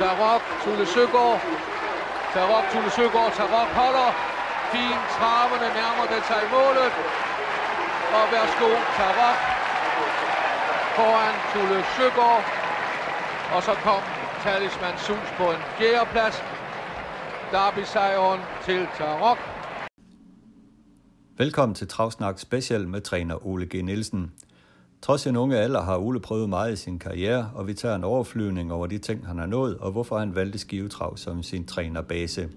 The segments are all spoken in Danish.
Tarok, Tulle Søgaard. Tarok, Tulle Søgaard. Tarok holder. Fin traverne nærmer det sig målet. Og værsgo, Tarok. Foran Tulle Søgaard. Og så kom Talisman Sus på en fjerdeplads. Derby-sejren til Tarok. Velkommen til Travsnak Special med træner Ole G. Nielsen. Trods sin unge alder har Ole prøvet meget i sin karriere, og vi tager en overflyvning over de ting, han har nået, og hvorfor han valgte skivetrav som sin trænerbase.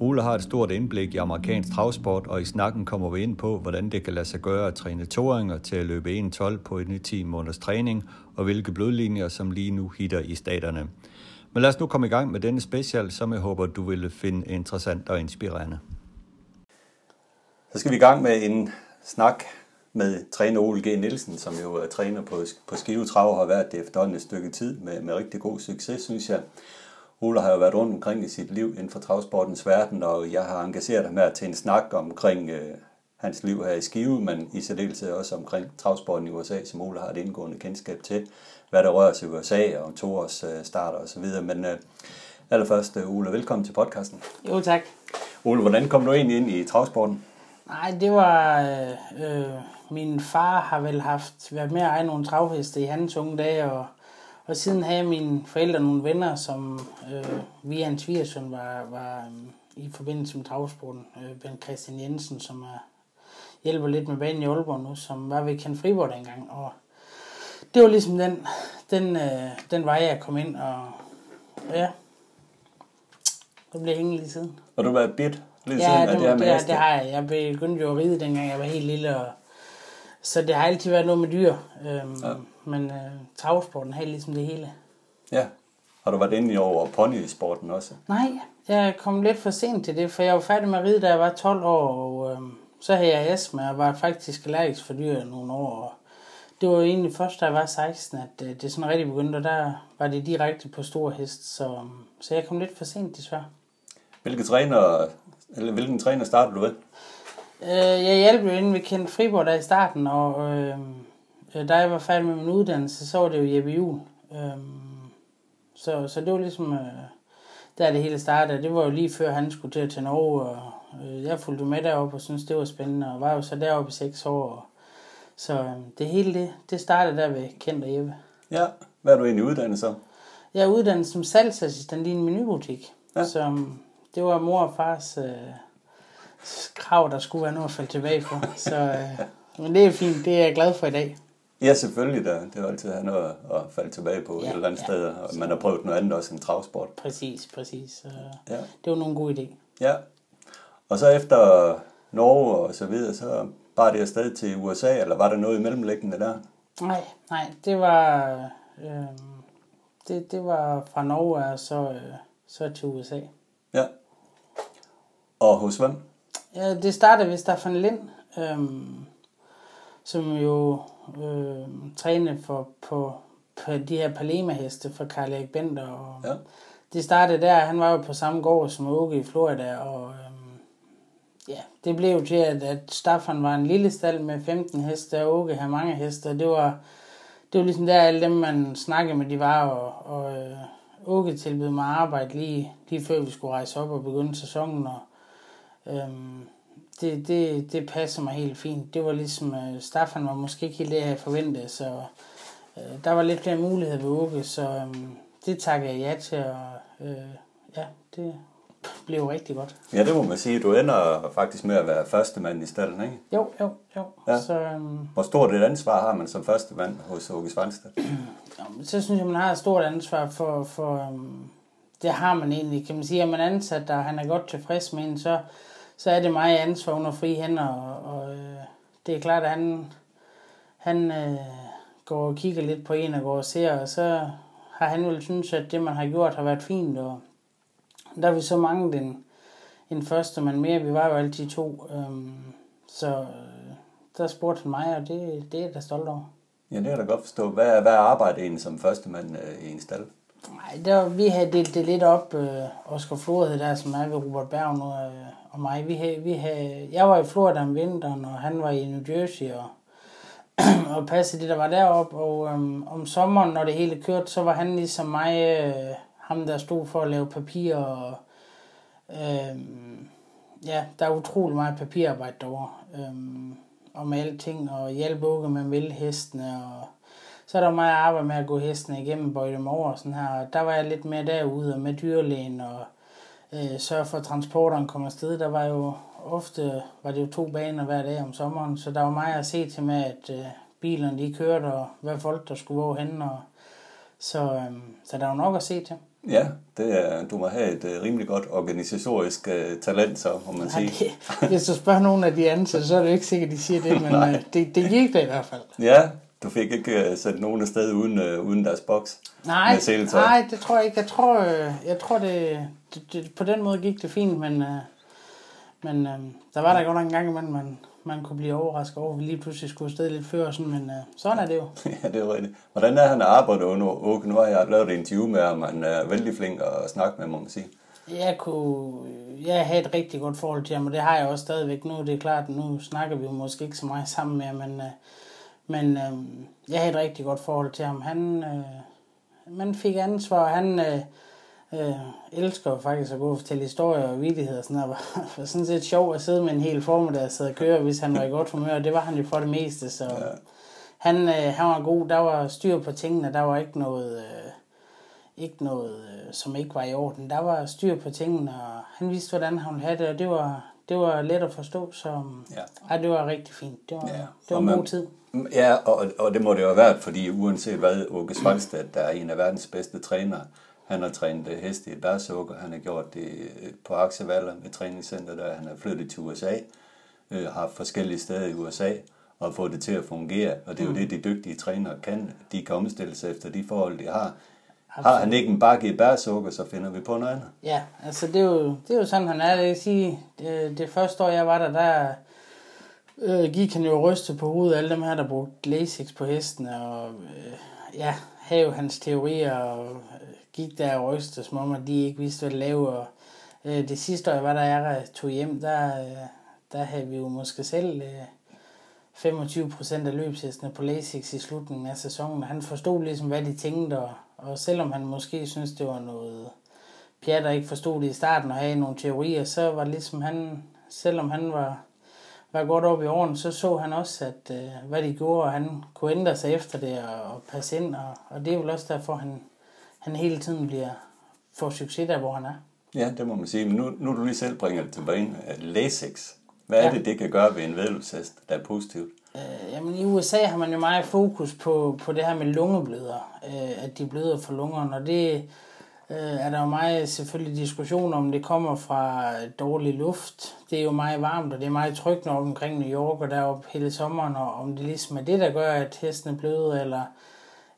Ole har et stort indblik i amerikansk travsport, og i snakken kommer vi ind på, hvordan det kan lade sig gøre at træne toringer til at løbe 1-12 på en 10 måneders træning, og hvilke blodlinjer, som lige nu hitter i staterne. Men lad os nu komme i gang med denne special, som jeg håber, du vil finde interessant og inspirerende. Så skal vi i gang med en snak med træner Ole G. Nielsen, som jo er træner på, på Skive Trav og har været det efterhånden et stykke tid med, med rigtig god succes, synes jeg. Ole har jo været rundt omkring i sit liv inden for travsportens verden, og jeg har engageret ham her til en snak omkring øh, hans liv her i Skive, men i særdeleshed også omkring travsporten i USA, som Ole har et indgående kendskab til, hvad der rører sig i USA og to års øh, starter osv. Men øh, allerførst, øh, Ole, velkommen til podcasten. Jo, tak. Ole, hvordan kom du egentlig ind i travsporten? Nej, det var... Øh, øh, min far har vel haft været med at eje nogle travheste i hans unge dage, og, og siden havde mine forældre nogle venner, som øh, via en svigersøn var, var øh, i forbindelse med travsporten. Øh, ben Christian Jensen, som er, hjælper lidt med banen i Aalborg nu, som var ved Ken Friborg dengang. Og det var ligesom den, den, øh, den vej, jeg kom ind, og ja, det blev hængende lige siden. Og du var bit lige ja, siden det, det her det, det, det har jeg. Jeg begyndte jo at ride, dengang jeg var helt lille, og så det har altid været noget med dyr. Øhm, ja. Men øh, travsporten har ligesom det hele. Ja. Har du været inde i over ponysporten også? Nej, jeg kom lidt for sent til det, for jeg var færdig med at ride, da jeg var 12 år, og øhm, så havde jeg astma, og var faktisk allergisk for dyr nogle år. Og det var egentlig først, da jeg var 16, at øh, det sådan rigtig begyndte, og der var det direkte på stor hest, så, øhm, så jeg kom lidt for sent desværre. Hvilke træner, eller hvilken træner startede du ved? Øh, jeg hjalp jo inden vi kendte Friborg der i starten, og øh, da jeg var færdig med min uddannelse, så var det jo Jeppe Juhl. Øh, så, så det var ligesom, øh, der det hele startede. Det var jo lige før han skulle til at tage Norge, og øh, jeg fulgte med deroppe og syntes, det var spændende, og var jo så deroppe i seks år. Og, så øh, det hele, det, det startede der ved Kent og Jeppe. Ja, hvad er du egentlig uddannet så? Jeg er uddannet som salgsassistent i en menubutik. Ja. Så det var mor og fars... Øh, krav, der skulle være noget at falde tilbage på. Så, øh, men det er fint, det er jeg glad for i dag. Ja, selvfølgelig da. Det er altid at have noget at falde tilbage på ja, et eller andet ja. sted, og man har prøvet noget andet også end travsport. Præcis, præcis. Ja. Det var nogle gode idé. Ja, og så efter Norge og så videre, så bare det afsted til USA, eller var der noget i mellemlæggende der? Nej, nej, det var, øh, det, det var fra Norge og så, øh, så til USA. Ja. Og hos hvem? Ja, det startede ved Staffan Lind, øhm, som jo øh, trænede for, på, på de her Palema-heste for Karl Erik Bender. Og ja. Det startede der, han var jo på samme gård som Åke i Florida, og øhm, ja, det blev jo til, at, at Staffan var en lille stald med 15 heste, og Åke havde mange heste, og det var, det var ligesom der, alle dem, man snakkede med, de var, og, og øh, Åke tilbød mig arbejde lige, lige før vi skulle rejse op og begynde sæsonen, og Øhm, det, det, det passer mig helt fint. Det var ligesom, øh, Staffan var måske ikke helt det, jeg forventede, så øh, der var lidt flere muligheder ved Åke, så øh, det takker jeg ja til, og øh, ja, det blev rigtig godt. Ja, det må man sige. Du ender faktisk med at være første mand i stallen, ikke? Jo, jo, jo. Ja. Så, øh, Hvor stort et ansvar har man som første mand hos Åke Svanstad? så synes jeg, man har et stort ansvar for, for øh, det har man egentlig, kan man sige, at man ansat der, han er godt tilfreds med en, så så er det mig ansvar under fri hænder, og, og øh, det er klart, at han, han øh, går og kigger lidt på en og går og ser, og så har han vel synes, at det, man har gjort, har været fint, og der er vi så mange den, en første man mere, vi var jo altid to, øhm, så øh, der spurgte han mig, og det, det er jeg da stolt over. Ja, det er da godt forstå. Hvad, hvad er arbejdet egentlig som første mand øh, i en stald? Nej, der, vi havde delt det lidt op. Øh, Oscar Florhed der, som er ved Robert Berg nu, øh, og mig. Vi havde, vi havde, jeg var i Florida om vinteren, og han var i New Jersey, og, og passede det, der var deroppe. Og øhm, om sommeren, når det hele kørte, så var han ligesom mig, øh, ham, der stod for at lave papir og øh, ja, der er utrolig meget papirarbejde derovre. Øh, om alting, og hjælpe Åke med mælhestene, hestene, og så er der meget arbejde med at gå hestene igennem, bøje dem over og sådan her. Der var jeg lidt mere derude, og med dyrlægen, og øh, sørge for, at transporteren kommer afsted. Der var jo ofte, var det jo to baner hver dag om sommeren, så der var meget at se til med, at øh, bilerne de kørte, og hvad folk der skulle gå hen, og så, øh, så der var nok at se til. Ja, det er, du må have et uh, rimelig godt organisatorisk uh, talent, så må man sige. Ja, det, hvis du spørger nogle af de ansatte, så er det ikke sikkert, at de siger det, men uh, det, det gik det i hvert fald. Ja, du fik ikke uh, sat nogen afsted uden, uh, uden deres boks? Nej, nej, det tror jeg ikke. Jeg tror, uh, jeg tror det, det, det, på den måde gik det fint, men, uh, men uh, der var der godt nok en gang imellem, man, man kunne blive overrasket over, at vi lige pludselig skulle afsted lidt før, sådan, men uh, sådan er det jo. ja, det er rigtigt. Hvordan er han at arbejde under Åke? Nu har jeg lavet et interview med ham, han er vældig flink at snakke med, må man sige. Jeg kunne, jeg har et rigtig godt forhold til ham, og det har jeg også stadigvæk nu. Det er klart, nu snakker vi jo måske ikke så meget sammen mere, men, uh, men uh, jeg har et rigtig godt forhold til ham. Han, uh, man fik ansvar, han... Uh, øh, elsker faktisk at gå og fortælle historier og vidigheder og sådan noget. Det var sådan set sjovt at sidde med en hel formiddag og sidde og køre, hvis han var i godt humør. Det var han jo for det meste, så ja. han, øh, han var god. Der var styr på tingene. Der var ikke noget, øh, ikke noget øh, som ikke var i orden. Der var styr på tingene, og han vidste, hvordan han ville have det, og det var, det var let at forstå, så ja. Ej, det var rigtig fint. Det var, ja. det var en man, god tid. Ja, og, og det må det jo have været, fordi uanset hvad, Åke Svalstad, der er en af verdens bedste trænere, han har trænet heste i Bærsukker, han har gjort det øh, på Aksevaller med træningscenter, der han har flyttet til USA, øh, har forskellige steder i USA, og fået det til at fungere. Og det er jo mm. det, de dygtige trænere kan. De kan omstille sig efter de forhold, de har. Absolut. Har han ikke en bakke i bærsukker, så finder vi på noget andet. Ja, altså det er jo, det er jo sådan, han er. Det, sige, det, det første år, jeg var der, der øh, gik han jo ryste på hovedet alle dem her, der brugte Lasix på hesten, og øh, ja, have hans teorier, og gik der og rystede, som om at de ikke vidste, hvad de lavede. Og, øh, det sidste år, jeg var der, jeg tog hjem, der, øh, der havde vi jo måske selv øh, 25 procent af løbshestene på Lasix i slutningen af sæsonen. Han forstod ligesom, hvad de tænkte, og, og selvom han måske synes det var noget pjat, der ikke forstod det i starten og havde nogle teorier, så var det ligesom han, selvom han var, var godt op i årene, så så han også, at øh, hvad de gjorde, og han kunne ændre sig efter det og, og passe ind, og, og det er vel også derfor, han, han hele tiden bliver får succes der, hvor han er. Ja, det må man sige. Men nu, nu du lige selv bringer det tilbage. Lasix. Hvad er det, det kan gøre ved en vedløbshest, der er positivt? Øh, jamen i USA har man jo meget fokus på, på det her med lungebløder. Øh, at de bløder for lungerne, og det øh, er der jo meget selvfølgelig diskussion om, det kommer fra dårlig luft. Det er jo meget varmt, og det er meget trygt nok omkring New York og deroppe hele sommeren, og om det ligesom er det, der gør, at hesten bløder, eller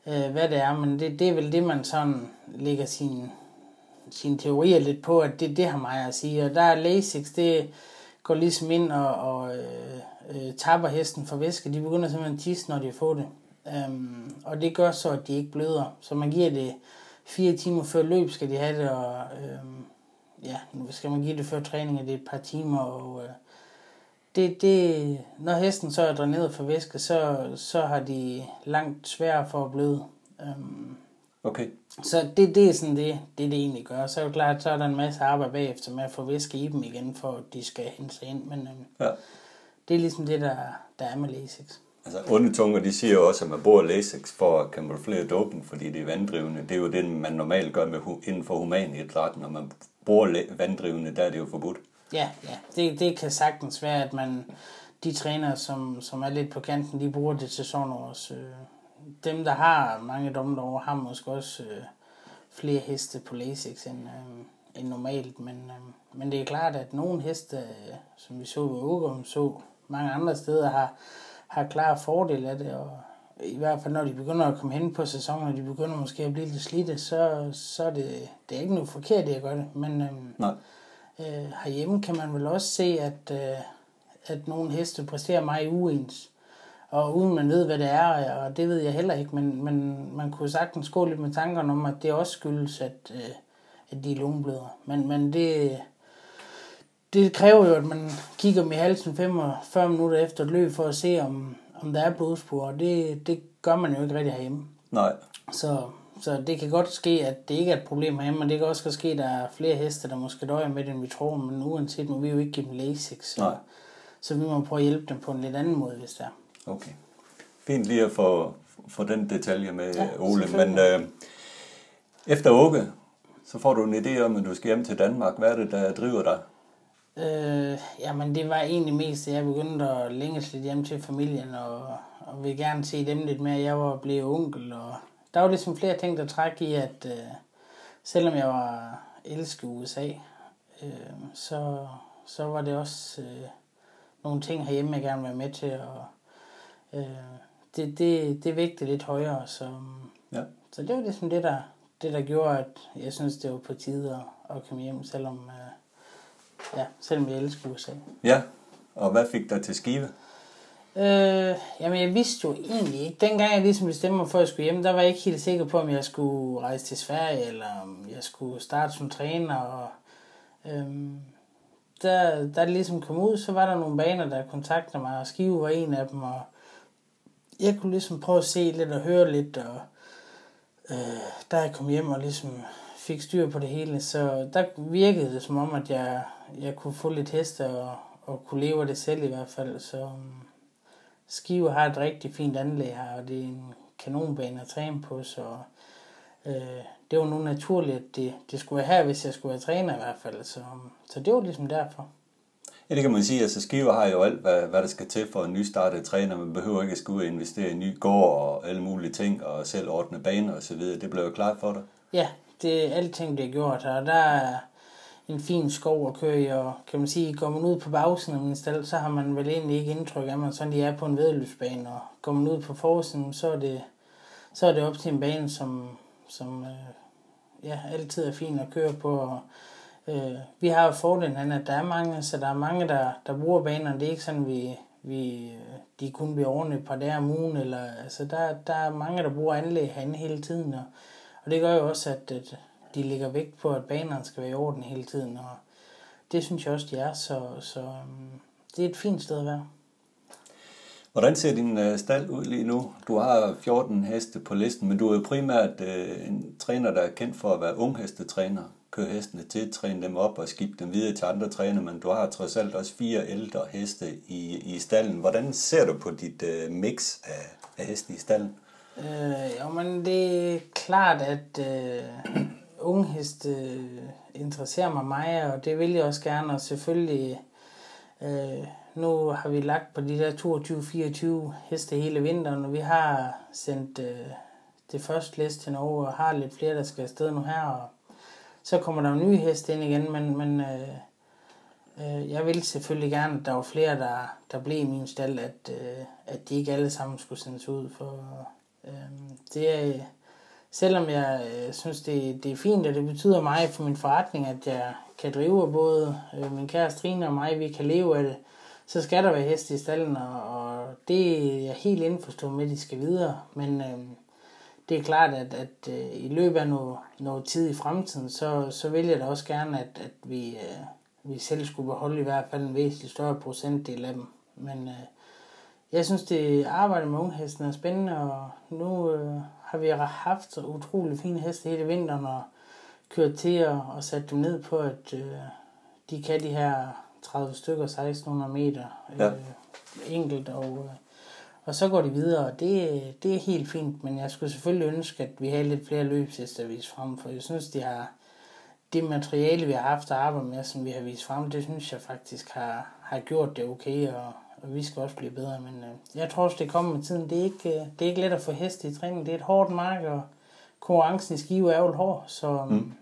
øh, hvad det er, men det, det er vel det, man sådan lægger sin, sin teorier lidt på, at det, det har mig at sige. Og der er Lasix, det går ligesom ind og, og øh, øh, tapper hesten for væske. De begynder simpelthen at tisse, når de får det. Øhm, og det gør så, at de ikke bløder. Så man giver det fire timer før løb, skal de have det, og øhm, ja, nu skal man give det før træning, det er et par timer, og øh, det, det, når hesten så er dræneret for væske, så, så har de langt sværere for at bløde. Øhm, okay. Så det, det er sådan det, det, det egentlig gør. Så er det klart, så er der en masse arbejde bagefter med at få væske i dem igen, for at de skal hente sig ind. Men um, ja. det er ligesom det, der, der er med Lasix. Altså onde tunger, de siger jo også, at man bruger Lasix for at kamuflere doping, fordi det er vanddrivende. Det er jo det, man normalt gør med, inden for humanidrætten. Når man bruger vanddrivende, der er det jo forbudt. Ja, ja. Det, det kan sagtens være, at man, de trænere, som, som er lidt på kanten, de bruger det til sådan noget. Øh, dem, der har mange domme over, har måske også øh, flere heste på Lasix end, øh, end normalt. Men, øh, men det er klart, at nogle heste, øh, som vi så ved Ågum, så mange andre steder, har, har klar fordel af det. Og i hvert fald, når de begynder at komme hen på sæsonen, og de begynder måske at blive lidt slidte, så, så er det, det er ikke noget forkert, det at gøre det. Men, øh, Nej Øh, herhjemme kan man vel også se, at, øh, at nogle heste præsterer meget uens. Og uden man ved, hvad det er, og det ved jeg heller ikke, men, men man kunne sagtens gå lidt med tankerne om, at det også skyldes, at, øh, at de er lungebløder. Men, men det, det kræver jo, at man kigger med halsen 45 minutter efter et løb for at se, om, om der er blodspor, og det, det gør man jo ikke rigtig herhjemme. Nej. Så, så det kan godt ske, at det ikke er et problem herhjemme, men det kan også ske, at der er flere heste, der måske døjer med det, end vi tror, men uanset må vi jo ikke give dem LASIK, så, Nej. så vi må prøve at hjælpe dem på en lidt anden måde, hvis det er. Okay. Fint lige at få, få den detalje med, Ja, Ole. Men øh, efter Åke, så får du en idé om, at du skal hjem til Danmark. Hvad er det, der driver dig? Øh, jamen det var egentlig mest, at jeg begyndte at længes lidt hjem til familien, og, og ville gerne se dem lidt mere. Jeg var blevet onkel, og der var ligesom flere ting, der træk i, at øh, selvom jeg var elsket USA, øh, så, så var det også øh, nogle ting herhjemme, jeg gerne ville være med til, og øh, det, det, det vægte lidt højere, så, Ja. så det var ligesom det, der, det, der gjorde, at jeg synes, det var på tide at, at komme hjem, selvom, øh, ja, selvom jeg elsker USA. Ja, og hvad fik dig til Skive? Øh, jamen, jeg vidste jo egentlig ikke. Dengang jeg ligesom bestemte mig for, at jeg skulle hjem, der var jeg ikke helt sikker på, om jeg skulle rejse til Sverige, eller om jeg skulle starte som træner. Og, øhm, der, da det ligesom kom ud, så var der nogle baner, der kontaktede mig, og Skive var en af dem, og jeg kunne ligesom prøve at se lidt og høre lidt, og øh, da jeg kom hjem og ligesom fik styr på det hele, så der virkede det som om, at jeg, jeg kunne få lidt heste og, og kunne leve af det selv i hvert fald. Så um, Skive har et rigtig fint anlæg her, og det er en kanonbane at træne på, så øh, det var nu naturligt, at det, det skulle være her, hvis jeg skulle være træner i hvert fald. Så, um, så det var ligesom derfor. Ja, det kan man sige. Altså Skive har jo alt, hvad, hvad der skal til for en nystartet træner. Man behøver ikke at skulle ud og investere i en ny gård og alle mulige ting, og selv ordne baner og så videre. Det blev jo klart for dig. Ja, det alting bliver gjort og Der er en fin skov at køre i, og kan man sige, går man ud på bagsiden af min stald, så har man vel egentlig ikke indtryk af, at man sådan lige er på en vedløbsbane, og går man ud på forsiden, så er det, så er det op til en bane, som, som øh, ja, altid er fin at køre på, og øh, vi har jo fordelen, han, at der er mange, så der er mange, der, der bruger banerne. Det er ikke sådan, vi, vi de kun bliver ordnet et par dage om ugen, eller, altså der, der er mange, der bruger anlæg herinde hele tiden, og, og det gør jo også, at, at de lægger vægt på, at banerne skal være i orden hele tiden, og det synes jeg også, de er, så, så det er et fint sted at være. Hvordan ser din øh, stald ud lige nu? Du har 14 heste på listen, men du er jo primært øh, en træner, der er kendt for at være unghestetræner. Køre hestene til, træne dem op og skifte dem videre til andre træner, men du har trods alt også fire ældre heste i, i stallen. Hvordan ser du på dit øh, mix af, af heste i stallen? Øh, jo, men det er klart, at øh, unge heste øh, interesserer mig meget, og det vil jeg også gerne, og selvfølgelig, øh, nu har vi lagt på de der 22-24 heste hele vinteren, og vi har sendt øh, det første læs til Norge, og har lidt flere, der skal afsted nu her, og så kommer der jo nye heste ind igen, men, men øh, øh, jeg vil selvfølgelig gerne, at der var flere, der, der blev i min stald, at, øh, at de ikke alle sammen skulle sendes ud, for øh, det er, selvom jeg øh, synes, det, det er fint, og det betyder meget for min forretning, at jeg kan drive, og både øh, min kæreste Trine og mig, vi kan leve af det, så skal der være heste i stallen, og, og det er jeg helt indforstået med, at de skal videre, men øh, det er klart, at, at øh, i løbet af noget, noget tid i fremtiden, så, så vil jeg da også gerne, at, at vi, øh, vi selv skulle beholde i hvert fald en væsentlig større procentdel af dem. Men øh, jeg synes, det arbejde med ungehesten er spændende, og nu øh, har vi haft så utrolig fine heste hele vinteren, og kørt til og, og sat dem ned på, at øh, de kan de her 30 stykker, 1600 meter øh, Ja. enkelt, og, øh, og så går de videre, og det, det er helt fint, men jeg skulle selvfølgelig ønske, at vi havde lidt flere løbsheste at vise frem, for jeg synes, de har, det materiale, vi har haft at arbejde med, som vi har vist frem, det synes jeg faktisk har, har gjort det okay, og, og vi skal også blive bedre, men øh, jeg tror også, det kommer med tiden. Det er ikke, øh, det er ikke let at få heste i træning, det er et hårdt marked, og konkurrencen i skive er jo hård, så, mm.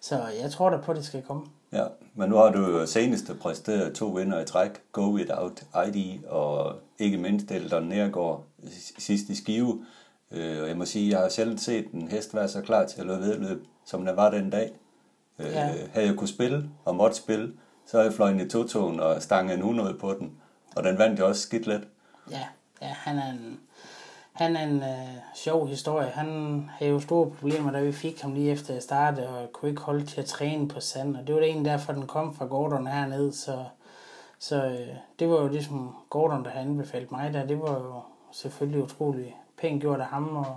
så jeg tror da på, at det skal komme. Ja, men nu har du senest præsteret to vinder i træk, Go Without ID og ikke mindst Eldon Nergård sidst i Skive. Øh, Og jeg må sige, jeg har sjældent set en hest være så klar til at løbe vedløb, som den var den dag. Øh, Ja. Havde jeg kunne spille og måtte spille, så havde jeg fløjet i totoen og stanget en 100 på den. Og den vandt jo også skidt let. Ja, ja han er en, han er en øh, sjov historie. Han havde jo store problemer, da vi fik ham lige efter at starte, og kunne ikke holde til at træne på sand. Og det var det egentlig derfor, den kom fra Gordon herned. Så, så øh, det var jo ligesom Gordon, der havde anbefalet mig der. Det var jo selvfølgelig utrolig pænt gjort af ham. Og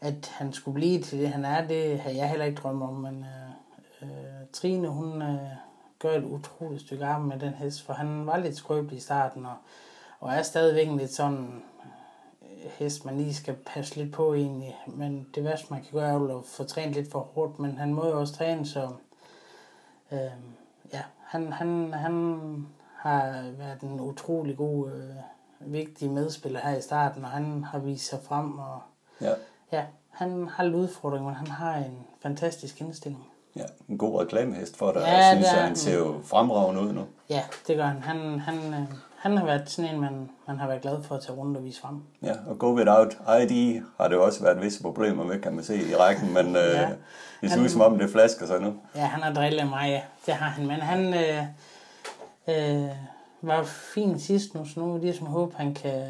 at han skulle blive til det, han er, det har jeg heller ikke drømt om, men øh, øh, Trine, hun øh, gør et utroligt stykke arbejde med den hest, for han var lidt skrøbelig i starten, og, og er stadigvæk lidt sådan hest, man lige skal passe lidt på egentlig, men det værste, man kan gøre, er at få trænet lidt for hårdt, men han må jo også træne, så øh, ja, han, han, han har været en utrolig god, øh, vigtig medspiller her i starten, og han har vist sig frem, og Ja. ja, han har lidt udfordring, men han har en fantastisk indstilling. Ja, en god reklamehest for dig. Ja, jeg synes, er at han. ser jo fremragende ud nu. Ja, det gør han. Han, han, øh, han har været sådan en, man, man har været glad for at tage rundt og vise frem. Ja, og Go Without ID har det jo også været visse problemer med, kan man se i rækken, men øh, Ja. det ser ud som om, det flasker sig nu. Ja, han har drillet mig, ja. Det har han. Men han øh, øh, var fin sidst nu, så nu er det ligesom håbe, han kan,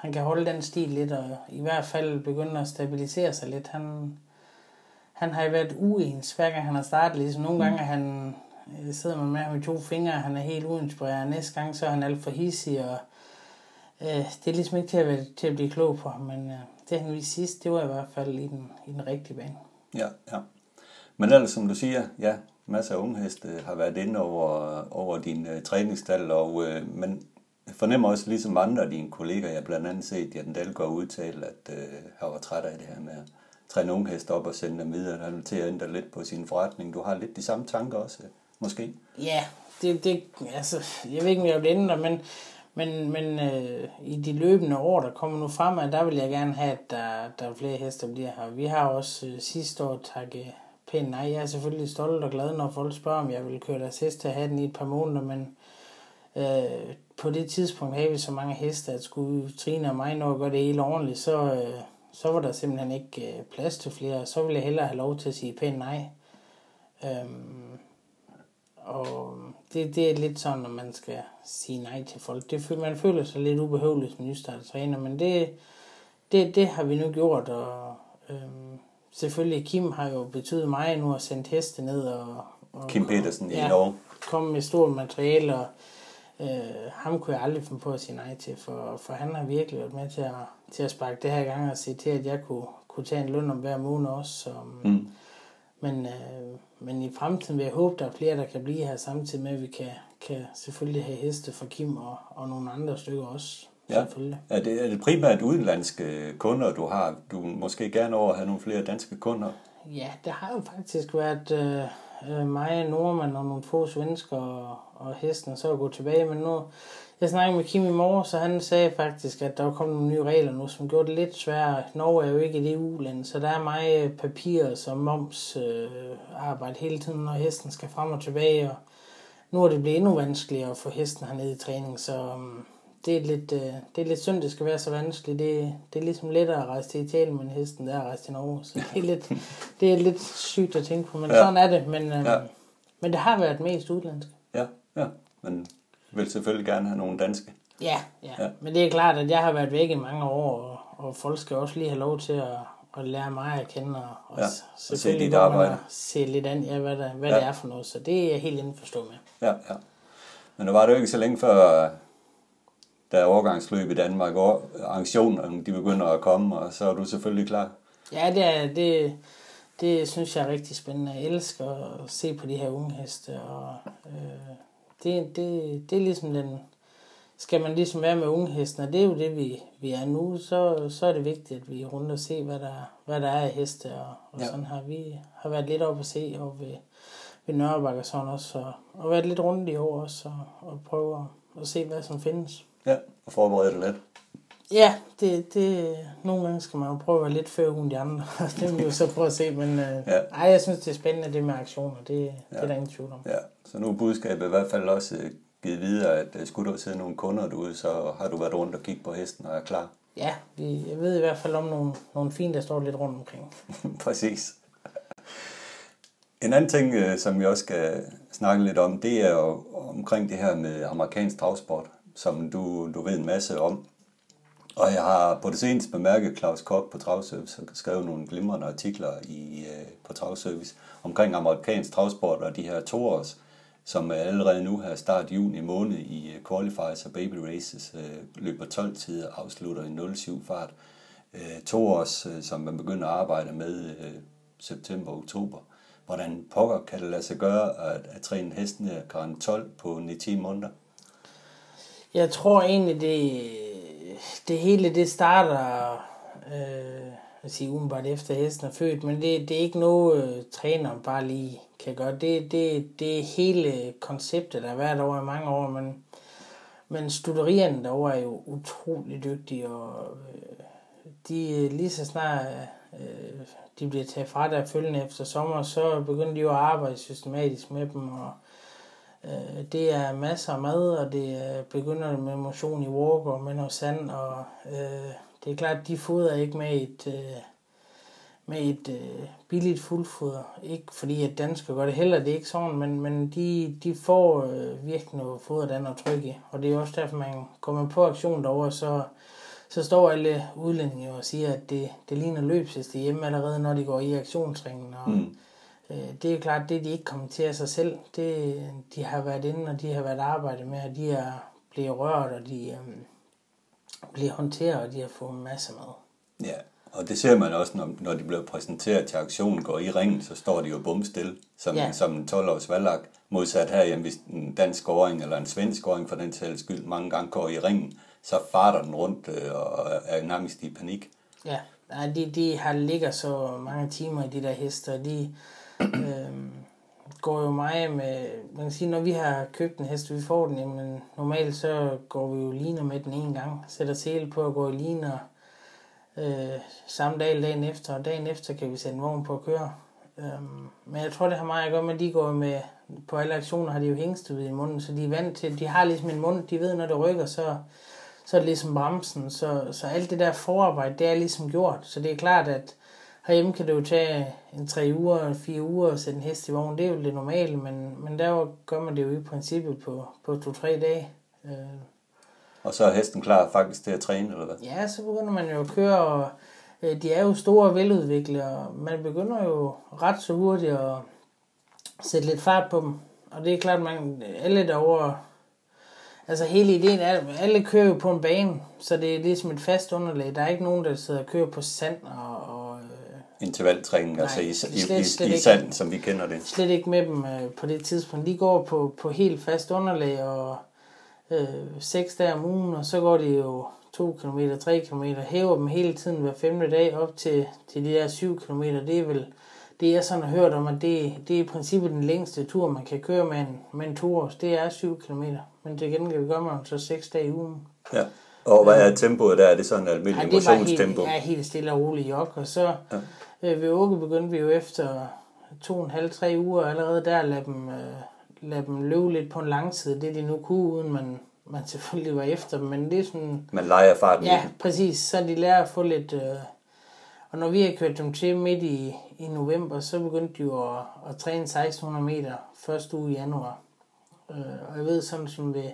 han kan holde den stil lidt, og i hvert fald begynde at stabilisere sig lidt. Han, han har jo været uens, hver gang han har startet. Ligesom nogle gange er han, øh, sidder man med ham i to fingre, han er helt uinspireret. Næste gang så er han alt for hissig, og øh, det er ligesom ikke til at, være, til at blive klog på ham, men øh, det han viste sidst, det var i hvert fald i den, i den rigtige bane. Ja, ja. Men ellers, som du siger, ja, masser af unge heste har været inde over, over din øh, træningstal, og, øh, men jeg fornemmer også, ligesom andre af dine kolleger, jeg blandt andet set, Jan Dahlgaard udtale, at øh, han var træt af det her med at træne unge heste op og sende dem videre. Han til at ændre lidt på sin forretning. Du har lidt de samme tanker også, måske? Ja, det, det, altså, jeg ved ikke, om jeg vil ændre, men, men, men øh, i de løbende år, der kommer nu frem, der vil jeg gerne have, at der, der er flere heste, der bliver her. Vi har også øh, sidste år takket pænt nej. Jeg er selvfølgelig stolt og glad, når folk spørger, om jeg vil køre deres heste til have den i et par måneder, men øh, på det tidspunkt havde vi så mange heste, at skulle Trine og mig nå at gøre det hele ordentligt, så, øh, så var der simpelthen ikke øh, plads til flere. Så ville jeg hellere have lov til at sige pænt nej. Øh, og det, det er lidt sådan, når man skal sige nej til folk. Det, man føler sig lidt ubehøvelig som nystartet træner, men det, det, det har vi nu gjort, og øhm, selvfølgelig Kim har jo betydet meget nu at sende heste ned og, og Kim Petersen i ja, Norge. komme med stort materiale, og øh, ham kunne jeg aldrig finde på at sige nej til, for, for han har virkelig været med til at, til at sparke det her i gang og se til, at jeg kunne, kunne tage en løn om hver måned også. Så, Mm. Men, øh, men i fremtiden vil jeg håbe, der er flere, der kan blive her, samtidig med, at vi kan, kan selvfølgelig have heste for Kim og, og nogle andre stykker også. Ja. Er det, er det primært udenlandske kunder, du har? Du måske gerne over at have nogle flere danske kunder? Ja, det har jo faktisk været øh, øh, mig, nordmand og nogle få svensker og, og hesten, og så gå tilbage. Men nu, jeg snakkede med Kim i morgen, så han sagde faktisk, at der var kommet nogle nye regler nu, som gjorde det lidt sværere. Norge er jo ikke et EU-land, så der er meget øh, papir og moms øh, arbejde hele tiden, når hesten skal frem og tilbage. Og nu er det blevet endnu vanskeligere at få hesten hernede i træning, så Øh, det, er lidt, øh, det er lidt synd, det skal være så vanskeligt. Det, det er ligesom lettere at rejse til Italien med en hesten, der er at rejse til Norge. Så det er lidt, det er lidt sygt at tænke på, men Ja. sådan er det. Men, øh, Ja. men det har været mest udlandsk. Ja, ja. Men vil selvfølgelig gerne have nogle danske. Ja, ja, Ja. Men det er klart, at jeg har været væk i mange år, og, og folk skal også lige have lov til at, at lære mig at kende, og, og Ja, og se dit arbejde. se lidt an, ja, hvad, der, hvad Ja. det er for noget. Så det er jeg helt indforstået med. Ja, ja. Men der var det jo ikke så længe før, der er overgangsløb i Danmark, og arrangemerne de begynder at komme, og så er du selvfølgelig klar. Ja, det, er, det, det synes jeg er rigtig spændende. Jeg elsker at se på de her unge heste, og øh, det, det, det er ligesom den... Skal man ligesom være med unge hesten, og det er jo det, vi, vi er nu, så, så er det vigtigt, at vi er rundt og se, hvad der, hvad der er af heste, og, og Ja. sådan har vi har været lidt op at se, og ved, ved Nørrebak og sådan også, og, og været lidt rundt i år også, og, og prøve at, at se, hvad som findes. Ja, og forberede dig lidt. Ja, det, det, nogle gange skal man jo prøve at være lidt før hun de andre. det vil vi jo så prøve at se, men øh, Ja. ej, jeg synes, det er spændende det med aktioner. Det, ja. det er der ingen tvivl om. Ja, så nu er budskabet i hvert fald også øh, givet videre, at øh, skulle der sidde nogle kunder derude, så har du været rundt og kigge på hesten og er klar. Ja, vi, jeg ved i hvert fald om nogle, nogle fine, der står lidt rundt omkring. Præcis. En anden ting, øh, som vi også skal snakke lidt om, det er jo omkring det her med amerikansk travsport, som du, du ved en masse om. Og jeg har på det seneste bemærket Claus Kok på Travservice og skrevet nogle glimrende artikler i, øh, på Travservice omkring amerikansk travsport og de her toårs, som allerede nu har start juni måned i øh, qualifiers og baby races, øh, løber 12 tider, afslutter i 07 fart. øh, to års, som man begynder at arbejde med september og oktober. Hvordan pokker kan det lade sig gøre at, at træne hestene karen 12 på 9-10 måneder? Jeg tror egentlig, det, det hele det starter øh, jeg siger umiddelbart efter hesten er født, men det, det er ikke noget, øh, træneren bare lige kan gøre. Det, det, det er hele konceptet, der har været over i mange år, men, men studerierne derovre er jo utrolig dygtige, og øh, de øh, lige så snart øh, de bliver taget fra der følgende efter sommer, så begynder de jo at arbejde systematisk med dem, og øh, det er masser af mad, og det er, begynder med motion i walk og med noget sand, og øh, det er klart, at de fodrer ikke med et, øh, med et øh, billigt fuldfoder. Ikke fordi, at danskere gør det heller, det er ikke sådan, men, men de, de får øh, virkelig noget foder, der er noget tryg i. Og det er også derfor, man kommer på aktion derovre, så, så står alle udlændinge og siger, at det, det ligner løbsheste hjemme allerede, når de går i aktionsringen. Og, mm øh, det er klart, det de ikke kommenterer sig selv, det de har været inde, og de har været arbejdet med, og de er blevet rørt, og de øh, bliver håndteret, og de har fået en masse mad. Ja, og det ser man også, når, når de bliver præsenteret til aktionen, går i ringen, så står de jo bumstille, som, ja. som en 12-års valgak. Modsat her, jamen, hvis en dansk scoring eller en svensk scoring for den sags skyld mange gange går i ringen, så farter den rundt øh, og er nærmest i panik. Ja, de, de har ligger så mange timer i de der heste, og de øh, går jo meget med, man kan sige, når vi har købt en hest, vi får den, jamen normalt så går vi jo liner med den en gang, sætter sele på og går i liner, øh, samme dag eller dagen efter, og dagen efter kan vi sætte en vogn på at køre. Øhm, men jeg tror, det har meget at gøre med, at de går med, på alle aktioner har de jo hængstet i munden, så de er vant til, de har ligesom en mund, de ved, når det rykker, så, så er det ligesom bremsen, så, så alt det der forarbejde, det er ligesom gjort, så det er klart, at herhjemme kan det jo tage en tre uger, fire uger at sætte en hest i vogn, det er jo det normale, men, men der gør man det jo i princippet på, på to-tre dage. Øh, og så er hesten klar faktisk til at træne, eller hvad? Ja, så begynder man jo at køre, og øh, de er jo store og veludviklede, og man begynder jo ret så hurtigt at sætte lidt fart på dem. Og det er klart, man alle derovre, altså hele ideen er, alle kører jo på en bane, så det er ligesom et fast underlag. Der er ikke nogen, der sidder og kører på sand og, øh, intervaltræning, altså i, slet, i, slet i, i sand, som vi kender det. Slet ikke med dem øh, på det tidspunkt. De går på, på helt fast underlag, og øh, seks dage om ugen, og så går de jo 2 km, 3 km, hæver dem hele tiden hver femte dag op til, til de der 7 km. Det er vel det, jeg sådan har hørt om, at det, det er i princippet den længste tur, man kan køre med en, med en tur. Det er 7 km, men til gengæld gør man så 6 dage i ugen. Ja. Og hvad er tempoet der? Er det sådan et almindeligt ja, motionstempo? Ja, helt stille og roligt jog. Og så ja. Øh, ved Åke begyndte vi jo efter to og en halv, tre uger allerede der at lade dem, øh, lade dem løbe lidt på en lang side. Det de nu kunne, uden man man selvfølgelig var efter dem, men det er sådan... Man leger farten Ja, præcis. Så de lærer at få lidt... Øh, og når vi har kørt dem til midt i, i november, så begyndte de jo at, at træne 1600 meter første uge i januar. Øh, og jeg ved sådan som ved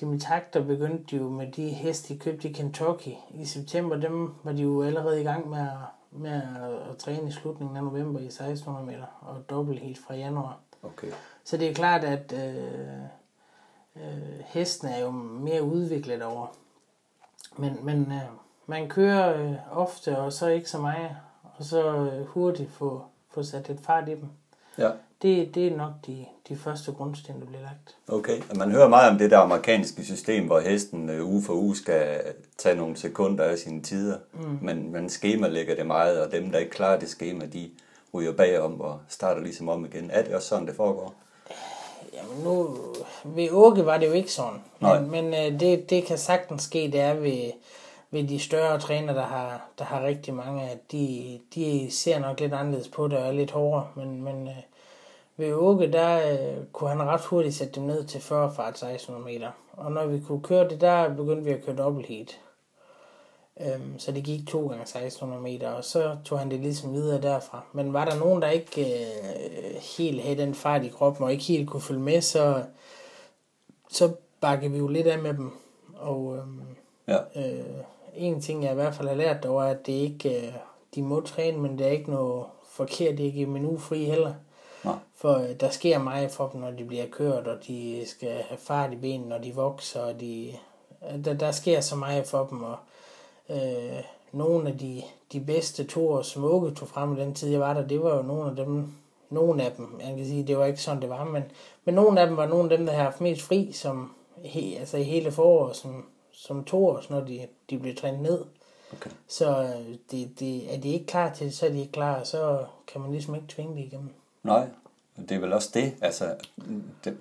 Jimmy Takter begyndte de jo med de heste, de købte i Kentucky i september, dem var de jo allerede i gang med at, med at, at træne i slutningen af november i 1600 meter, og dobbelt helt fra januar. Okay. Så det er klart, at øh, øh, hesten er jo mere udviklet over. Men, men øh, man kører øh, ofte, og så ikke så meget, og så øh, hurtigt få, få sat lidt fart i dem. Ja. Det, det er nok de, de første grundsten, der bliver lagt. Okay, og man hører meget om det der amerikanske system, hvor hesten øh, uge for uge skal tage nogle sekunder af sine tider. Mm. Men man schema lægger det meget, og dem, der ikke klarer det schema, de ryger bagom og starter ligesom om igen. Er det også sådan, det foregår? Jamen nu, ved Åke var det jo ikke sådan. Nej. Men, men øh, det, det kan sagtens ske, det er ved, ved de større træner, der har, der har rigtig mange, at de, de ser nok lidt anderledes på det og er lidt hårdere. Men, men øh, ved Åke, der øh, kunne han ret hurtigt sætte dem ned til 40 fart 1600 meter. Og når vi kunne køre det, der begyndte vi at køre dobbelt heat. Øhm, så det gik to gange 1600 meter, og så tog han det ligesom videre derfra. Men var der nogen, der ikke øh, helt havde den fart i kroppen, og ikke helt kunne følge med, så, så bakkede vi jo lidt af med dem. Og øhm, ja. øh, en ting, jeg i hvert fald har lært, det var, at det ikke, øh, de må træne, men det er ikke noget forkert, det er ikke menu fri heller. Nej. For øh, der sker meget for dem, når de bliver kørt, og de skal have fart i benene, når de vokser, og de, der, der sker så meget for dem, og øh, nogle af de, de bedste toer, som Åke tog frem i den tid, jeg var der, det var jo nogle af dem, nogle af dem, jeg kan sige, det var ikke sådan, det var, men, men nogle af dem var nogle af dem, der har haft mest fri, som, he, altså i hele foråret, som, som toer, når de, de blev trænet ned. Okay. Så øh, det, det, er de ikke klar til det, så er de ikke klar, så kan man ligesom ikke tvinge det igennem. Nej, det er vel også det. Altså, det,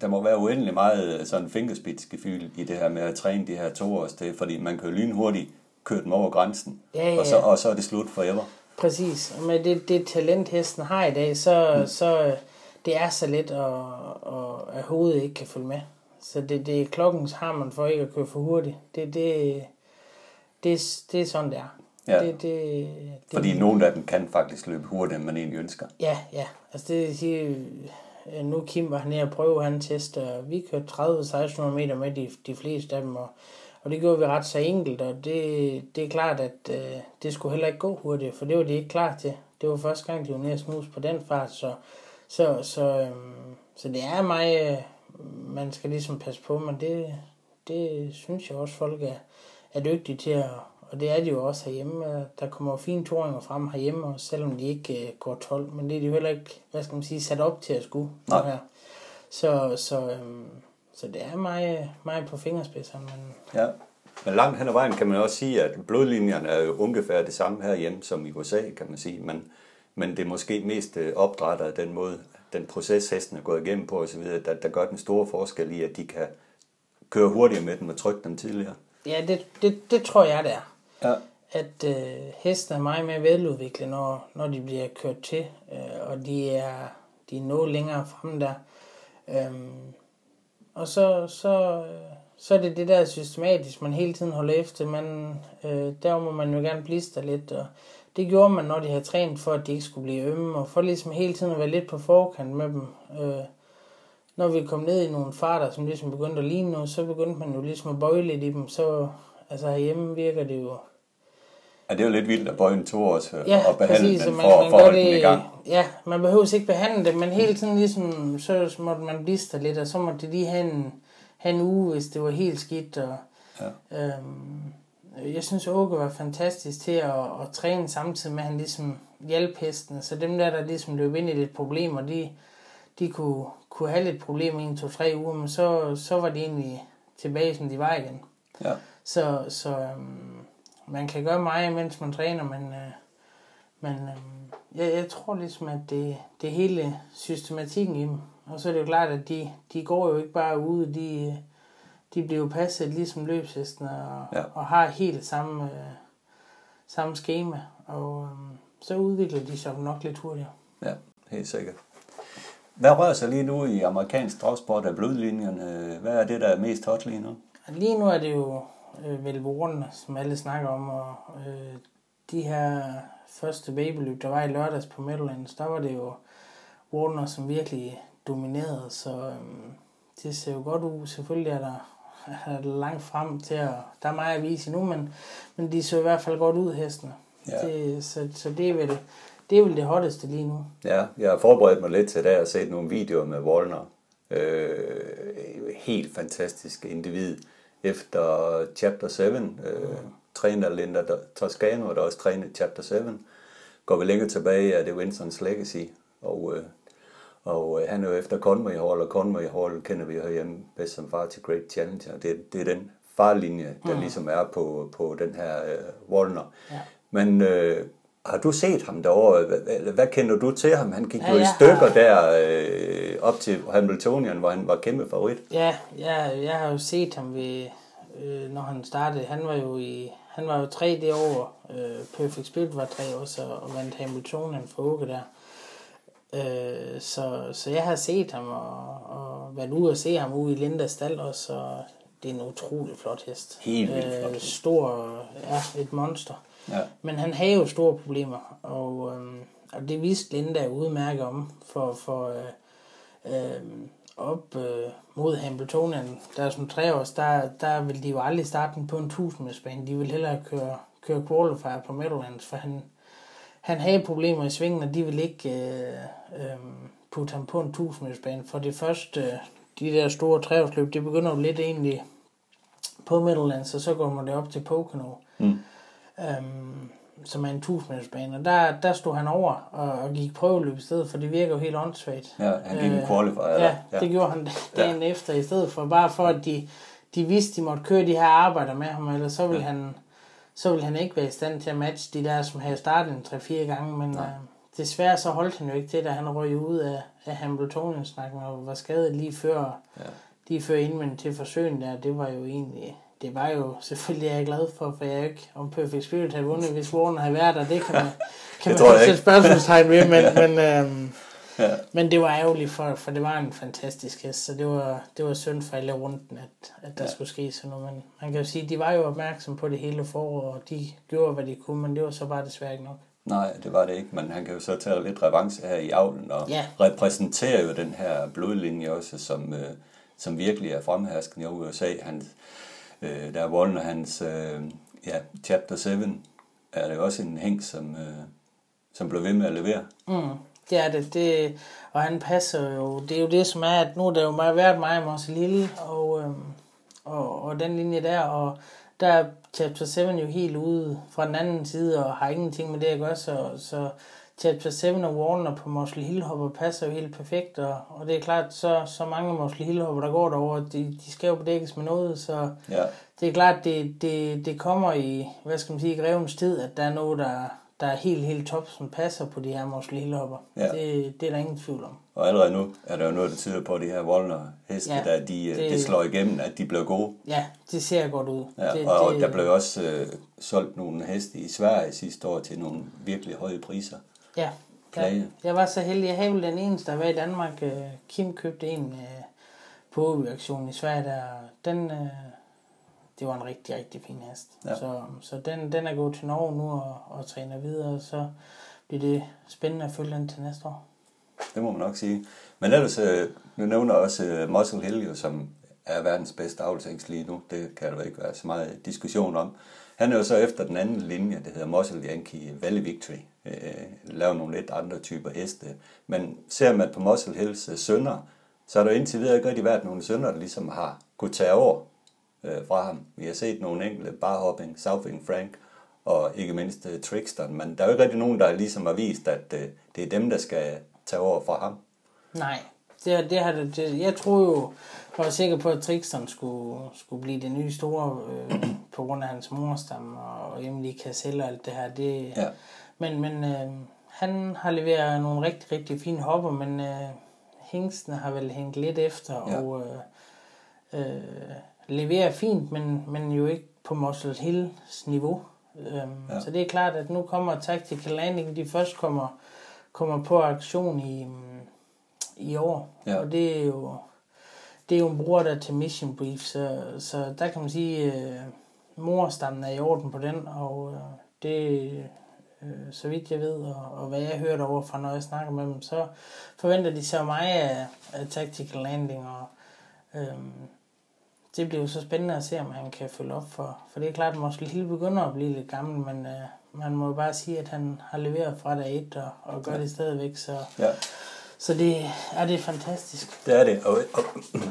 der må være uendelig meget sådan fingerspidsgefyld i det her med at træne de her to års det, fordi man kan jo lynhurtigt køre dem over grænsen, Ja, ja, Og, så, og så er det slut forever. Præcis, og med det, det talent hesten har i dag, så, mm. så øh, det er så let, at, at, at hovedet ikke kan følge med. Så det, det er klokkens har man for ikke at køre for hurtigt. Det, det, det, det er sådan, det er. Ja. Det, det, det, Fordi nogle af dem kan faktisk løbe hurtigere, end man egentlig ønsker. Ja, ja. Altså det vil sige, øh, nu Kim var nede og prøve han test, og vi kørte 30-1600 meter med de, de fleste af dem, og, og det gjorde vi ret så enkelt, og det, det er klart, at øh, det skulle heller ikke gå hurtigt, for det var de ikke klar til. Det var første gang, de var nede og på den fart, så, så, så, øhm, så det er mig, øh, man skal ligesom passe på, men det, det synes jeg også, folk er, er dygtige til at, og det er de jo også herhjemme. Der kommer jo fine toringer frem herhjemme, også selvom de ikke øh, går 12. Men det er de jo heller ikke, hvad skal man sige, sat op til at skulle. Nej. Her. Så, så, øhm, så det er mig, mig på fingerspidserne. Men Ja. Men langt hen ad vejen kan man også sige, at blodlinjerne er jo ungefær det samme herhjemme som i USA, kan man sige. Men, men det er måske mest øh, opdrætter af den måde, den proces hesten er gået igennem på osv., der, der gør den store forskel i, at de kan køre hurtigere med dem og trykke dem tidligere. ja, det, det, det tror jeg, det er. Ja. At øh, hesten er meget mere veludviklet, når, når de bliver kørt til, øh, og de er, de er noget længere frem der. Øhm, og så, så, så er det det der systematisk, man hele tiden holder efter. Man, øh, der må man jo gerne blister lidt, og det gjorde man, når de havde trænet for, at de ikke skulle blive ømme, og for ligesom hele tiden at være lidt på forkant med dem. Øh, når vi kom ned i nogle farter, som ligesom begyndte at ligne noget, så begyndte man jo ligesom at bøje lidt i dem. Så altså herhjemme virker det jo ja, det er jo lidt vildt at bøje en to års Ja, og behandle præcis, den for, man, for at holde den i det, gang. ja, man behøver ikke behandle det, men hele tiden ligesom, så måtte man blister lidt, og så måtte de lige have en, have en uge, hvis det var helt skidt, og Ja. øhm, jeg synes, Åke var fantastisk til at, at træne samtidig med, at han ligesom hjalp hesten, så dem der, der ligesom løb ind i lidt problemer, de, de kunne, kunne have lidt problemer i en, to, tre uger, men så, så var de egentlig tilbage, som de var igen. Ja. Så, så øhm, man kan gøre meget, mens man træner, men, øh, men øhm, jeg, jeg tror ligesom, at det, det hele systematikken i dem. Og så er det jo klart, at de, de går jo ikke bare ude, de, de bliver jo passet ligesom løbshestene og, Ja. og har helt samme, øh, samme schema. Og øhm, så udvikler de sig nok lidt hurtigere. Ja, helt sikkert. Hvad rører sig lige nu i amerikansk dragsport af blodlinjerne? Hvad er det, der er mest hot lige nu? Lige nu er det jo øh, vel vorene, som alle snakker om, og øh, de her første babyløb, der var i lørdags på Meadowlands, der var det jo Warner, som virkelig dominerede, så øh, det ser jo godt ud. Selvfølgelig er der, er der langt frem til at, der er meget at vise endnu, men, men de så i hvert fald godt ud, hestene. Ja. Det, så, så det er vel det er vel det hotteste lige nu. Ja, jeg har forberedt mig lidt til det og set nogle videoer med Wallner. Øh, helt fantastisk individ. Efter Chapter 7, øh, træner Linda Toscano, der også træner Chapter 7. Går vi længere tilbage, er det Winston's Legacy. Og, øh, og øh, han er jo efter Conway Hall, og Conway Hall kender vi jo herhjemme bedst som far til Great Challenger. Det, det er den farlinje, der mm. ligesom er på, på den her øh, Wallner. Ja. Men øh, har du set ham derovre? Hvad, hvad, kender du til ham? Han gik Ja, jo i stykker har- der øh, op til Hamiltonian, hvor han var kæmpe favorit. Ja, jeg, jeg har jo set ham ved, øh, når han startede. Han var jo i, han var jo tre det år. Øh, Perfect Spirit var tre år, så, og vandt Hamiltonen for Åke der. Øh, så, så jeg har set ham og, og været ude og se ham ude i Lindas stald også, og det er en utrolig flot hest. Helt vildt flot hest. Stor, ja, et monster. Ja. Men han havde jo store problemer, og, øhm, og det vidste Linda udmærket om, for, for øh, øh, op øh, mod Hamiltonen, der er som tre års, der, der vil de jo aldrig starte den på en 1000 bane. De vil hellere køre, køre qualifier på Meadowlands, for han, han havde problemer i svingen, og de vil ikke øh, øh, putte ham på en 1000 bane. For det første, øh, de der store treårsløb, det begynder jo lidt egentlig på Meadowlands, og så går man det op til Pocono. Mm. øhm, som er en 1000 bane. Og der, der stod han over og, og gik prøveløb i stedet, for det virker jo helt åndssvagt. Ja, han gik en qualifier. Ja, ja, det gjorde han dagen ja. efter i stedet for, bare for at de, de vidste, de måtte køre de her arbejder med ham, eller så ville ja. han så ville han ikke være i stand til at matche de der, som havde startet en 3-4 gange, men øh, desværre så holdt han jo ikke til, da han røg ud af, af Hamiltonien-snakken og var skadet lige før, ja. lige før indvendt til forsøgen der, det var jo egentlig, det var jo selvfølgelig jeg er glad for, for jeg er ikke om Perfect Spirit havde vundet, hvis Warner havde været der, det kan man, kan man ikke sætte spørgsmålstegn ved, men, men, øhm, ja. men det var ærgerligt, for, for det var en fantastisk hest, så det var, det var synd for alle runden, at, at der ja. skulle ske sådan noget, men man kan jo sige, de var jo opmærksom på det hele forår, og de gjorde, hvad de kunne, men det var så bare desværre ikke nok. Nej, det var det ikke, men han kan jo så tage lidt revanche her i avlen og ja. repræsentere jo den her blodlinje også, som, øh, som virkelig er fremherskende i USA. Han, øh, der er Wallner, hans øh, ja, chapter 7, er det også en hæng, som, øh, som blev ved med at levere. Mm, det er det. det. Og han passer jo, det er jo det, som er, at nu er der jo meget været mig og Lille, og, øh, og, og den linje der, og der er Chapter 7 jo helt ude fra den anden side, og har ingenting med det at gøre, så, så Chapter 7 og Warner på Mosley Hillhopper passer jo helt perfekt, og, og det er klart, så, så mange Mosley Hillhopper, der går derover, de, de skal jo bedækkes med noget, så ja. det er klart, det, det, det kommer i, hvad skal man sige, grevens tid, at der er noget, der, der er helt, helt top, som passer på de her Mosley Hillhopper. Ja. Det, det er der ingen tvivl om. Og allerede nu er der jo noget, der tyder på, at de her Wallner heste, ja, der de, det, det slår igennem, at de bliver gode. Ja, det ser godt ud. Ja, det, og det, der blev også øh, solgt nogle heste i Sverige sidste år til nogle virkelig høje priser. Ja, jeg, jeg var så heldig. Jeg havde vel den eneste, der var i Danmark. Øh, Kim købte en øh, på auktionen i Sverige. Der, den, øh, det var en rigtig, rigtig fin hest. Ja. Så, så den, den er gået til Norge nu og, og træner videre, så bliver det spændende at følge den til næste år. Det må man nok sige. Men ellers, nu nævner også Muscle Hill, jo, som er verdens bedste avlsængst lige nu. Det kan der ikke være så meget diskussion om. Han er jo så efter den anden linje, det hedder Muscle Yankee Valley Victory. Øh, laver nogle lidt andre typer heste. Men ser man på Muscle Hills øh, sønner, så er der indtil videre ikke rigtig været nogle sønner, der ligesom har kunne tage over øh, fra ham. Vi har set nogle enkelte barhopping, Southwing Frank og ikke mindst uh, Trickster, men der er jo ikke rigtig nogen, der ligesom har vist, at uh, det er dem, der skal tage over fra ham. Nej, det, det har det, det, jeg tror jo, jeg var sikker på, at Trickster skulle, skulle blive det nye store, øh, på grund af hans morstamme og Emily Cassell og alt det her. Det, ja. Men, men øh, han har leveret nogle rigtig, rigtig fine hopper, men øh, hængstene har vel hængt lidt efter, ja. og øh, øh, leverer fint, men, men jo ikke på Muscle Hills niveau. Øhm, ja. Så det er klart, at nu kommer Tactical Landing, de først kommer, kommer på aktion i, i år. Ja. Og det er jo det er jo en bror der til Mission Brief, så, så der kan man sige, øh, morstammen er i orden på den, og øh, det øh, så vidt jeg ved, og, og hvad jeg hørt over fra, når jeg snakker med dem, så forventer de sig mig af, af Tactical Landing, og øh, det bliver jo så spændende at se, om han kan følge op for. For det er klart, at måske Lille begynder at blive lidt gammel, men øh, man må jo bare sige, at han har leveret fra dag et og, og gør ja. det stadigvæk. Så, ja. Så det, er det fantastisk. Det er det, og, og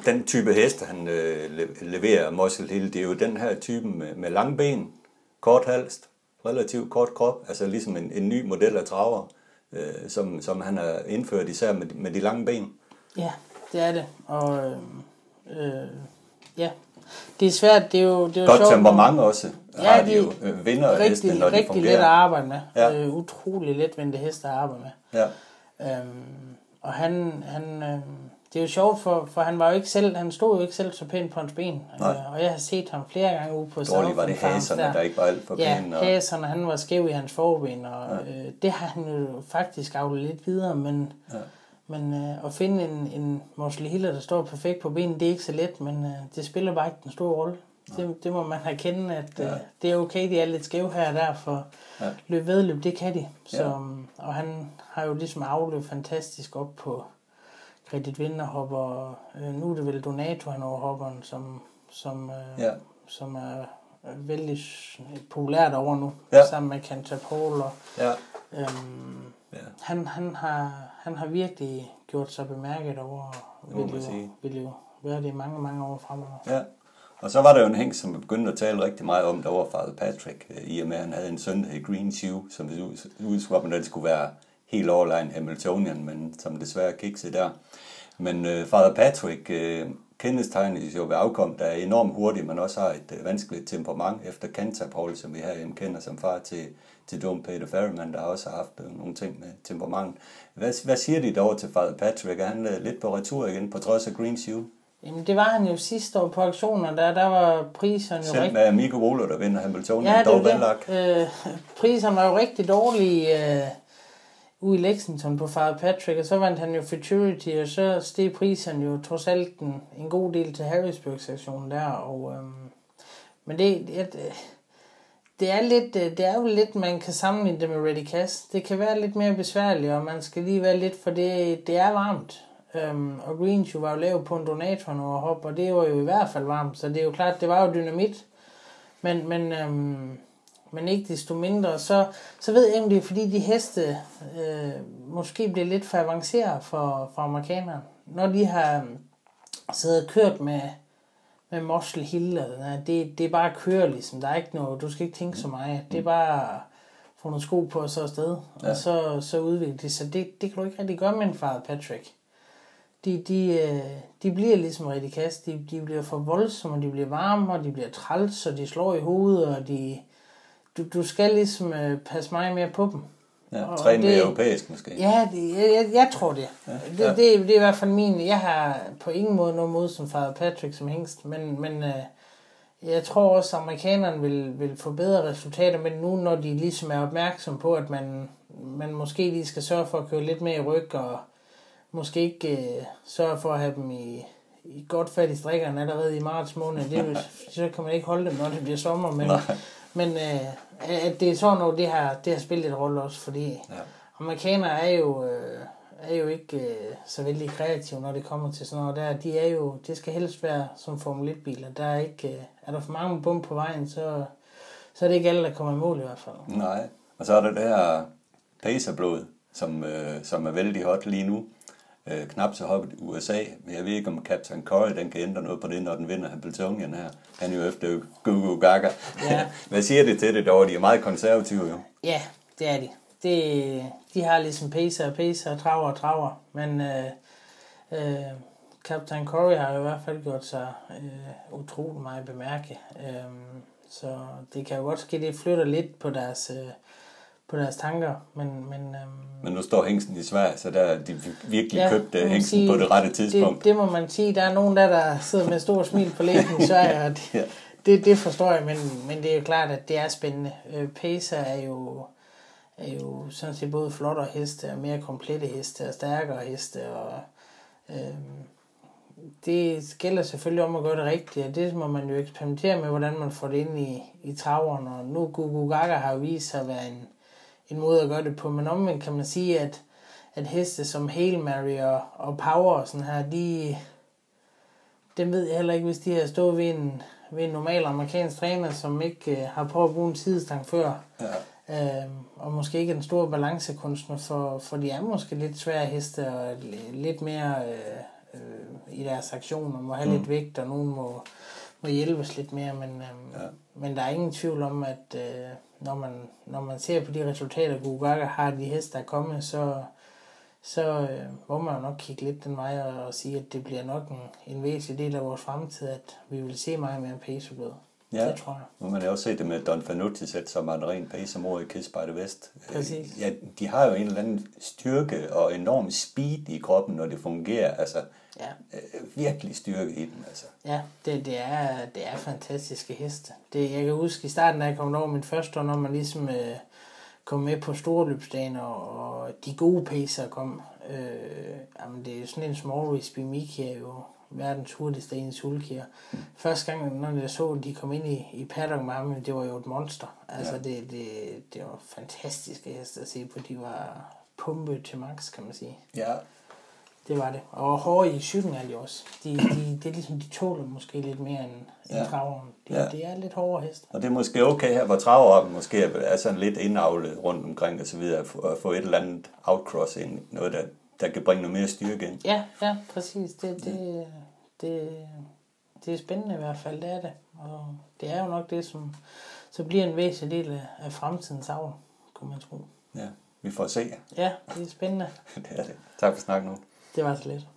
den type heste, han øh, leverer, Muscle Hill, det er jo den her type med, med lange ben, kort halst, relativt kort krop, altså ligesom en, en ny model af traver, øh, som, som han har indført især med, med de lange ben. Ja, det er det, og øh, øh, ja, det er svært, det er jo, det er jo Godt sjovt. temperament også, ja, har de jo øh, vinder rigtig, heste, når rigtig de fungerer. let at arbejde med. Ja. Øh, utrolig letvendige heste at arbejde med. Ja. Øhm, og han, han øh, det er jo sjovt, for, for han var jo ikke selv, han stod jo ikke selv så pænt på hans ben. Nej. Øh, og jeg har set ham flere gange ude på Dårligt var det haserne, der. der ikke var alt for ja, pæne. Ja, haserne, han var skæv i hans forben, og ja. øh, det har han jo faktisk aflet lidt videre, men... Ja men øh, at finde en, en Mosley Hiller, der står perfekt på benen, det er ikke så let, men øh, det spiller bare ikke den store rolle. Det, det må man have kende, at øh, det er okay, de er lidt skæve her og der, for ja. løb vedløb, det kan de. Så, ja. Og han har jo ligesom afløbet fantastisk op på Kredit Vinderhopper. Øh, nu er det vel Donato, han overhopperen, som, som, øh, ja. som er vældig populært over nu, ja. sammen med Cantapol. Og, ja. øhm, ja. han, han, har, han har virkelig gjort sig bemærket over, vil jo, vil jo være det i mange, mange år fremover. Ja. Og så var der jo en hæng, som begyndte at tale rigtig meget om, der var Father Patrick, øh, i og med, at han havde en søn, der hed Green Shoe, som ud at den skulle være helt overlegen Hamiltonian, men som desværre kikset der. Men øh, Father Patrick øh, kendetegnes jo ved afkom, der er enormt hurtig, men også har et øh, vanskeligt temperament efter Cantab som vi herhjemme kender som far til, til Dom Peter Ferryman, der har haft øh, nogle ting med temperament. Hvad, hvad siger de dog til Father Patrick? Er han øh, lidt på retur igen, på trods af Green Shoe? Jamen, det var han jo sidste år på auktioner, der, der var priserne jo Selv rigtig... med Amigo Volo, der vinder Hamilton, ja, dog det, det. Øh, priserne var jo rigtig dårlige øh, ude i Lexington på Father Patrick, og så vandt han jo Futurity, og så steg priserne jo trods alt en, en god del til Harrisburg-sektionen der, og... Øh, men det, det, det er lidt, øh, det er jo lidt, man kan sammenligne det med Ready Cast. Det kan være lidt mere besværligt, og man skal lige være lidt, for det, det er varmt. Øhm, og Greenshoe var jo lavet på en donator over hop, og det var jo i hvert fald varmt, så det er jo klart, det var jo dynamit. Men, men, øhm, men ikke desto mindre, så, så ved jeg ikke, om det er fordi de heste øh, måske bliver lidt for avanceret for, for amerikanerne. Når de har siddet og kørt med, med Muscle Hill, eller, det, det er bare at køre ligesom, der er ikke noget, du skal ikke tænke så meget, det er bare få nogle sko på og så afsted, ja. og så, så udvikle det, så det, det kan du ikke rigtig gøre med en far Patrick de, de, øh, de bliver ligesom rigtig kast. De, de bliver for voldsomme, de bliver varme, og de bliver træls, og de slår i hovedet, og de, du, du skal ligesom øh, passe meget mere på dem. Ja, træne mere europæisk måske. Ja, det, jeg, jeg, tror det. Ja, ja. Det, det, det er i hvert fald min... Jeg har på ingen måde noget mod som Father Patrick som hængst, men, men øh, jeg tror også, at amerikanerne vil, vil få bedre resultater, men nu når de ligesom er opmærksom på, at man, man måske lige skal sørge for at køre lidt mere i ryg og måske ikke øh, sørge for at have dem i, i godt fat i strikkerne allerede i marts måned. Det, så kan man ikke holde dem, når det bliver sommer. Men, men øh, at det er sådan noget, det har, det har spillet en rolle også, fordi ja. amerikanere er jo, øh, er jo ikke øh, så vældig kreative, når det kommer til sådan noget der. De er jo, det skal helst være som Formel 1-biler. Der er, ikke, øh, er der for mange bum på vejen, så, så er det ikke alle, der kommer i mål i hvert fald. Nej, og så er der det her pacerblod, som, øh, som er vældig hot lige nu øh, knap så i USA, men jeg ved ikke, om Captain Corey den kan ændre noget på det, når den vinder Hamiltonian her. Han er jo efter Gugu Gaga. Ja. Hvad siger det til det dog? De er meget konservative jo. Ja, det er de. Det, de har ligesom pacer og pacer og traver og traver, men øh, øh, Captain Corey har jo i hvert fald gjort sig øh, utrolig meget bemærke. Øh, så det kan jo godt ske, det flytter lidt på deres... Øh, på deres tanker. Men, men, øhm, men nu står hængsten i Sverige, så der de virkelig ja, købt hængsten sige, på det rette tidspunkt. Det, det må man sige. Der er nogen der, der sidder med stor smil på lægen i Sverige, og det, ja. det, det forstår jeg, men, men det er jo klart, at det er spændende. Øh, Pacer er jo, er jo sådan set både flottere heste, og mere komplette heste, og stærkere heste, og øh, det gælder selvfølgelig om at gøre det rigtigt, og det må man jo eksperimentere med, hvordan man får det ind i, i traveren, og nu Gugu Gaga har jo vist sig at være en, en måde at gøre det på. Men omvendt kan man sige, at, at heste som Hail Mary og, og Power og sådan her, de, dem ved jeg heller ikke, hvis de har stået ved en, ved en normal amerikansk træner, som ikke uh, har prøvet at bruge en sidestang før. Ja. Uh, og måske ikke en stor balancekunstner, for, for de er måske lidt svære heste og lidt mere uh, uh, i deres aktioner, må have mm. lidt vægt, og nogen må, må hjælpes lidt mere, men, um, ja. men der er ingen tvivl om, at uh, når man, når man ser på de resultater, Gugaga har de heste, der er kommet, så, så øh, må man nok kigge lidt den vej og, og sige, at det bliver nok en, en væsentlig del af vores fremtid, at vi vil se meget mere pacerblod. Ja, det tror jeg. Nu man har også set det med Don Fanucci sæt, som er en ren pacermor i Kiss by the West. Præcis. Ja, de har jo en eller anden styrke og enorm speed i kroppen, når det fungerer. Altså, Ja. Øh, virkelig styrke i den, altså. Ja, det, det, er, det er fantastiske heste. Det, jeg kan huske i starten, da jeg kom over min første år, når man ligesom øh, kom med på storløbsdagen, og, og de gode pacer kom. Øh, jamen, det er jo sådan en small race, Miki er jo verdens hurtigste en sulkier. Mm. Første gang, når jeg så, at de kom ind i, i paddock med ham, det var jo et monster. Altså, ja. det, det, det var fantastiske heste at se på. De var pumpet til max, kan man sige. Ja, det var det. Og hårde i cyklen er de også. De, de, det er ligesom, de tåler måske lidt mere end, ja. end traveren. De, ja. det er lidt hårdere hest. Og det er måske okay her, hvor traveren måske er sådan lidt indavlet rundt omkring og så videre, at få et eller andet outcross ind, noget der, der kan bringe noget mere styrke ind. Ja, ja, præcis. Det, det, det, det er spændende i hvert fald, det er det. Og det er jo nok det, som så bliver en væsentlig del af, fremtidens avl, kunne man tro. Ja, vi får se. Ja, det er spændende. det er det. Tak for snakken nu. Det var så lidt.